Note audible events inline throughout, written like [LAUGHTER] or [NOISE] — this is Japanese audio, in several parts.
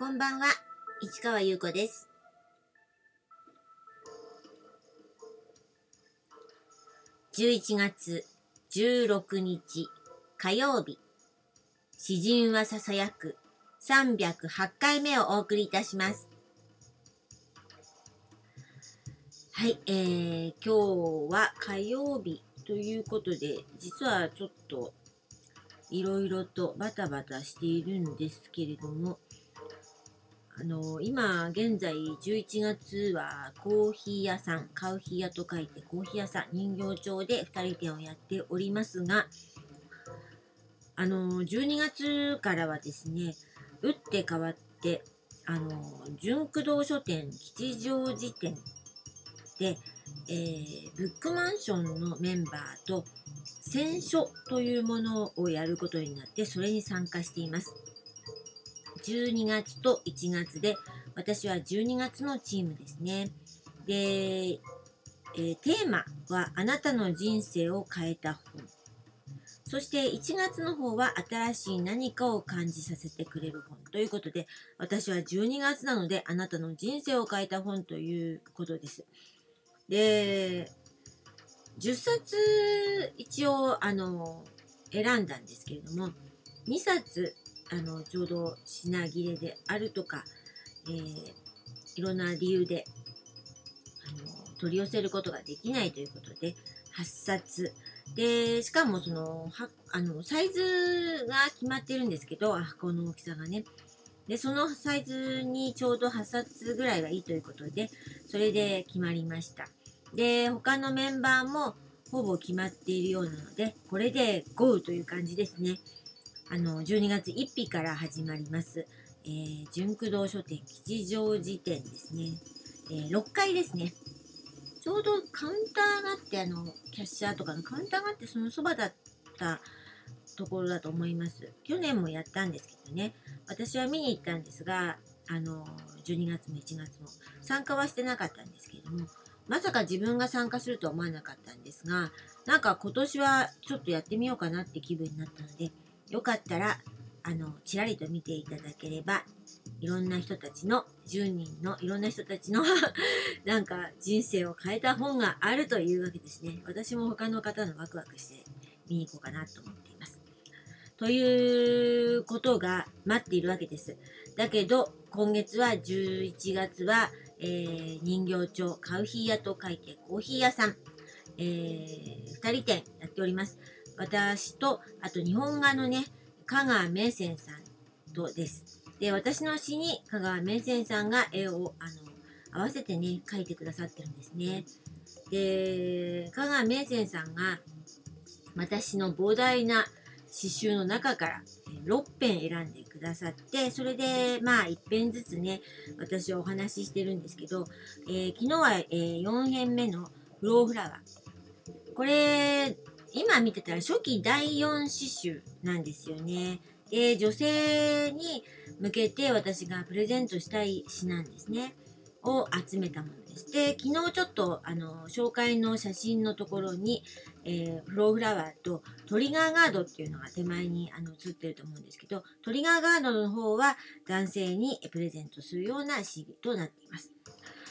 こんばんは、市川優子です。11月16日火曜日、詩人はささやく308回目をお送りいたします。はい、えー、今日は火曜日ということで、実はちょっといろいろとバタバタしているんですけれども、あの今現在11月はコーヒー屋さんカウヒー屋と書いてコーヒー屋さん人形町で2人店をやっておりますがあの12月からはですね打って変わってあの純駆動書店吉祥寺店で、えー、ブックマンションのメンバーと選書というものをやることになってそれに参加しています。12月と1月で、私は12月のチームですね。で、えー、テーマはあなたの人生を変えた本。そして1月の方は新しい何かを感じさせてくれる本ということで、私は12月なのであなたの人生を変えた本ということです。で、10冊一応あの選んだんですけれども、2冊あのちょうど品切れであるとか、えー、いろんな理由であの取り寄せることができないということで8冊でしかもそのはあのサイズが決まってるんですけど箱の大きさがね。でそのサイズにちょうど8冊ぐらいがいいということでそれで決まりました。で他のメンバーもほぼ決まっているようなのでこれで GO という感じですね。あの12月1日から始まります、えー、純駆動書店吉祥寺店ですね、えー、6階ですね。ちょうどカウンターがあってあのキャッシャーとかのカウンターがあってそのそばだったところだと思います。去年もやったんですけどね。私は見に行ったんですがあの12月も1月も。参加はしてなかったんですけれどもまさか自分が参加するとは思わなかったんですがなんか今年はちょっとやってみようかなって気分になったのでよかったら、あの、ちらりと見ていただければ、いろんな人たちの、10人のいろんな人たちの [LAUGHS] なんか人生を変えた本があるというわけですね。私も他の方のワクワクして見に行こうかなと思っています。ということが待っているわけです。だけど、今月は11月は、えー、人形町カウヒー屋と書いてコーヒー屋さん、えー、2人店やっております。私と、あと日本画のね、香川名泉さんとです。で、私の詩に香川名泉さんが絵を、あの、合わせてね、描いてくださってるんですね。で、香川名泉さんが、私の膨大な刺繍の中から6編選んでくださって、それで、まあ、1編ずつね、私はお話ししてるんですけど、えー、昨日は、え、4編目のフローフラワー。これ、今見てたら初期第4刺繍なんですよね。で、女性に向けて私がプレゼントしたい詩なんですね。を集めたものです。で、昨日ちょっと、あの、紹介の写真のところに、えー、フローフラワーとトリガーガードっていうのが手前にあの写ってると思うんですけど、トリガーガードの方は男性にプレゼントするような詩となっています。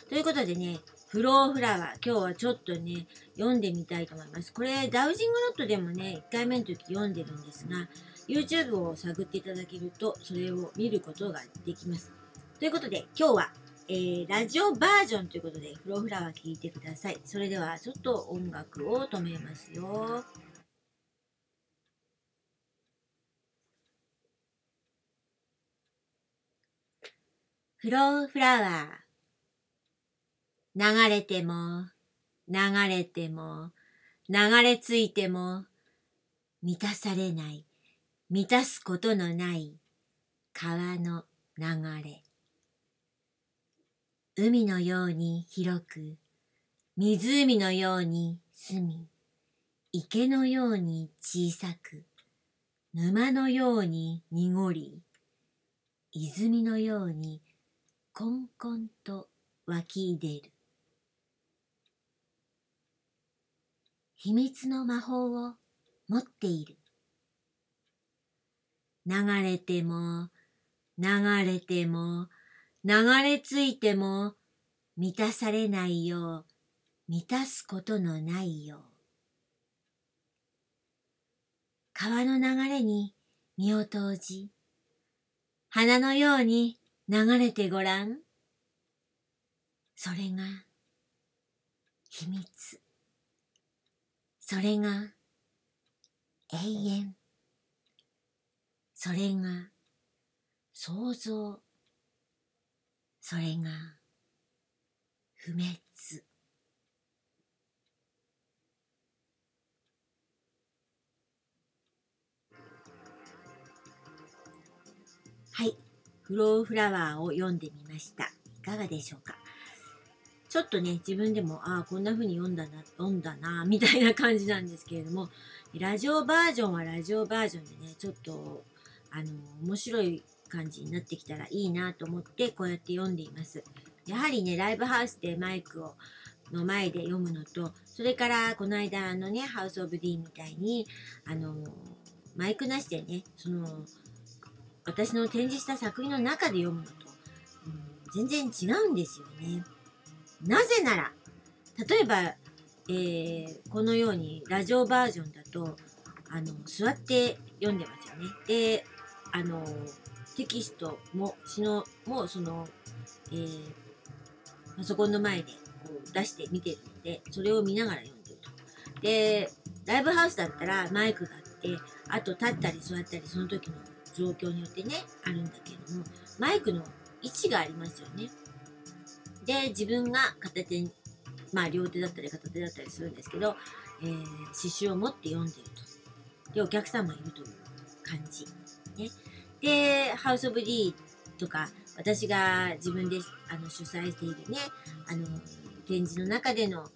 ということでね、フローフラワー。今日はちょっとね、読んでみたいと思います。これ、ダウジングノットでもね、1回目の時読んでるんですが、YouTube を探っていただけると、それを見ることができます。ということで、今日は、えー、ラジオバージョンということで、フローフラワー聞いてください。それでは、ちょっと音楽を止めますよ。フローフラワー。流れても、流れても、流れ着いても、満たされない、満たすことのない川の流れ。海のように広く、湖のように澄み、池のように小さく、沼のように濁り、泉のようにこんこんと湧き出る。秘密の魔法を持っている。流れても、流れても流れ着いても満たされないよう満たすことのないよう。川の流れに身を投じ花のように流れてごらん。それが秘密。それが永遠。それが創造それが不滅。はい。フローフラワーを読んでみました。いかがでしょうか？ちょっとね自分でもああこんな風に読んだな読んだなみたいな感じなんですけれどもラジオバージョンはラジオバージョンでねちょっとあの面白い感じになってきたらいいなと思ってこうやって読んでいます。やはりね、ライブハウスでマイクをの前で読むのと、それからこの間のね、ハウス・オブ・ディーみたいに、あの、マイクなしでね、その、私の展示した作品の中で読むのと、うん、全然違うんですよね。なぜなら、例えば、えー、このようにラジオバージョンだと、あの、座って読んでますよね。で、あの、テキストも詩のもその、えー、パソコンの前でこう出して見てるのでそれを見ながら読んでると。でライブハウスだったらマイクがあってあと立ったり座ったりその時の状況によってねあるんだけどもマイクの位置がありますよね。で自分が片手にまあ両手だったり片手だったりするんですけど、えー、刺繍を持って読んでると。でお客さんもいるという感じ。ね。で、ハウス・オブ・ディとか、私が自分であの主催しているね、あの、展示の中での、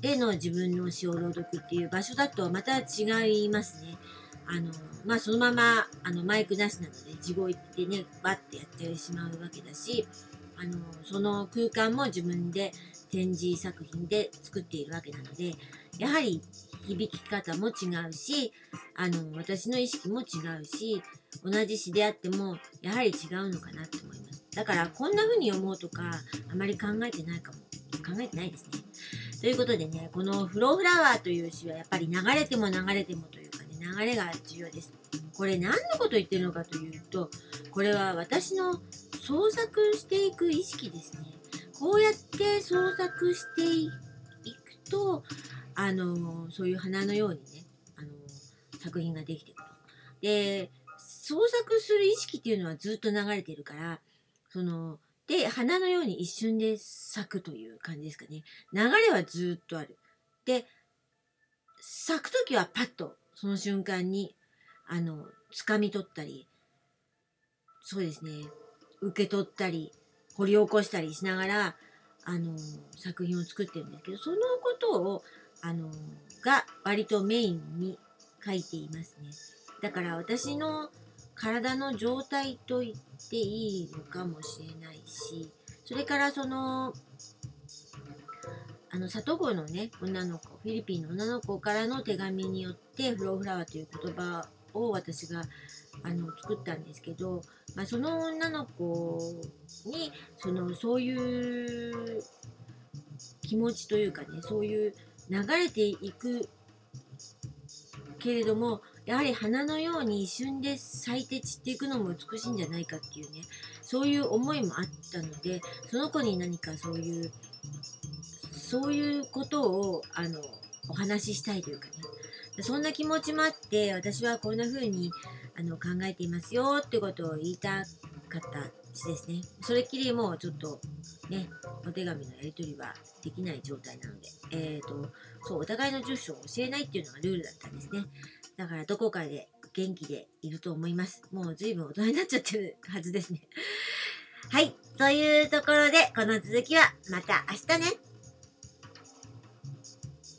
での自分の詩を朗読っていう場所だとまた違いますね。あの、まあ、そのまま、あの、マイクなしなので、地声ってね、バッてやってしまうわけだし、あの、その空間も自分で展示作品で作っているわけなので、やはり響き方も違うし、あの、私の意識も違うし、同じ詩であっても、やはり違うのかなって思います。だから、こんな風に読もうとか、あまり考えてないかも。考えてないですね。ということでね、このフローフラワーという詩はやっぱり流れても流れてもというかね、流れが重要です。これ何のこと言ってるのかというと、これは私の創作していく意識ですね。こうやって創作していくと、あの、そういう花のようにね、あの、作品ができてくと。で、創作する意識っていうのはずっと流れてるから、その、で、花のように一瞬で咲くという感じですかね。流れはずっとある。で、咲く時はパッと、その瞬間に、あの、掴み取ったり、そうですね、受け取ったり、掘り起こしたりしながら、あの、作品を作ってるんですけど、そのことを、あのが割とメインに書いていますね。だから私の体の状態と言っていいのかもしれないし、それからその、あの、里子のね、女の子、フィリピンの女の子からの手紙によって、フローフラワーという言葉を私があの作ったんですけど、まあ、その女の子にそのそういう気持ちというかねそういう流れていくけれどもやはり花のように一瞬で咲いて散っていくのも美しいんじゃないかっていうねそういう思いもあったのでその子に何かそういうそういうことをあのお話ししたいというかね。そんな気持ちもあって私はこんな風にあの考えていますよってことを言いたかったしですね。それっきりもうちょっとねお手紙のやり取りはできない状態なので。えっ、ー、とそうお互いの住所を教えないっていうのがルールだったんですね。だからどこかで元気でいると思います。もう随分大人になっちゃってるはずですね。はい。というところでこの続きはまた明日ね。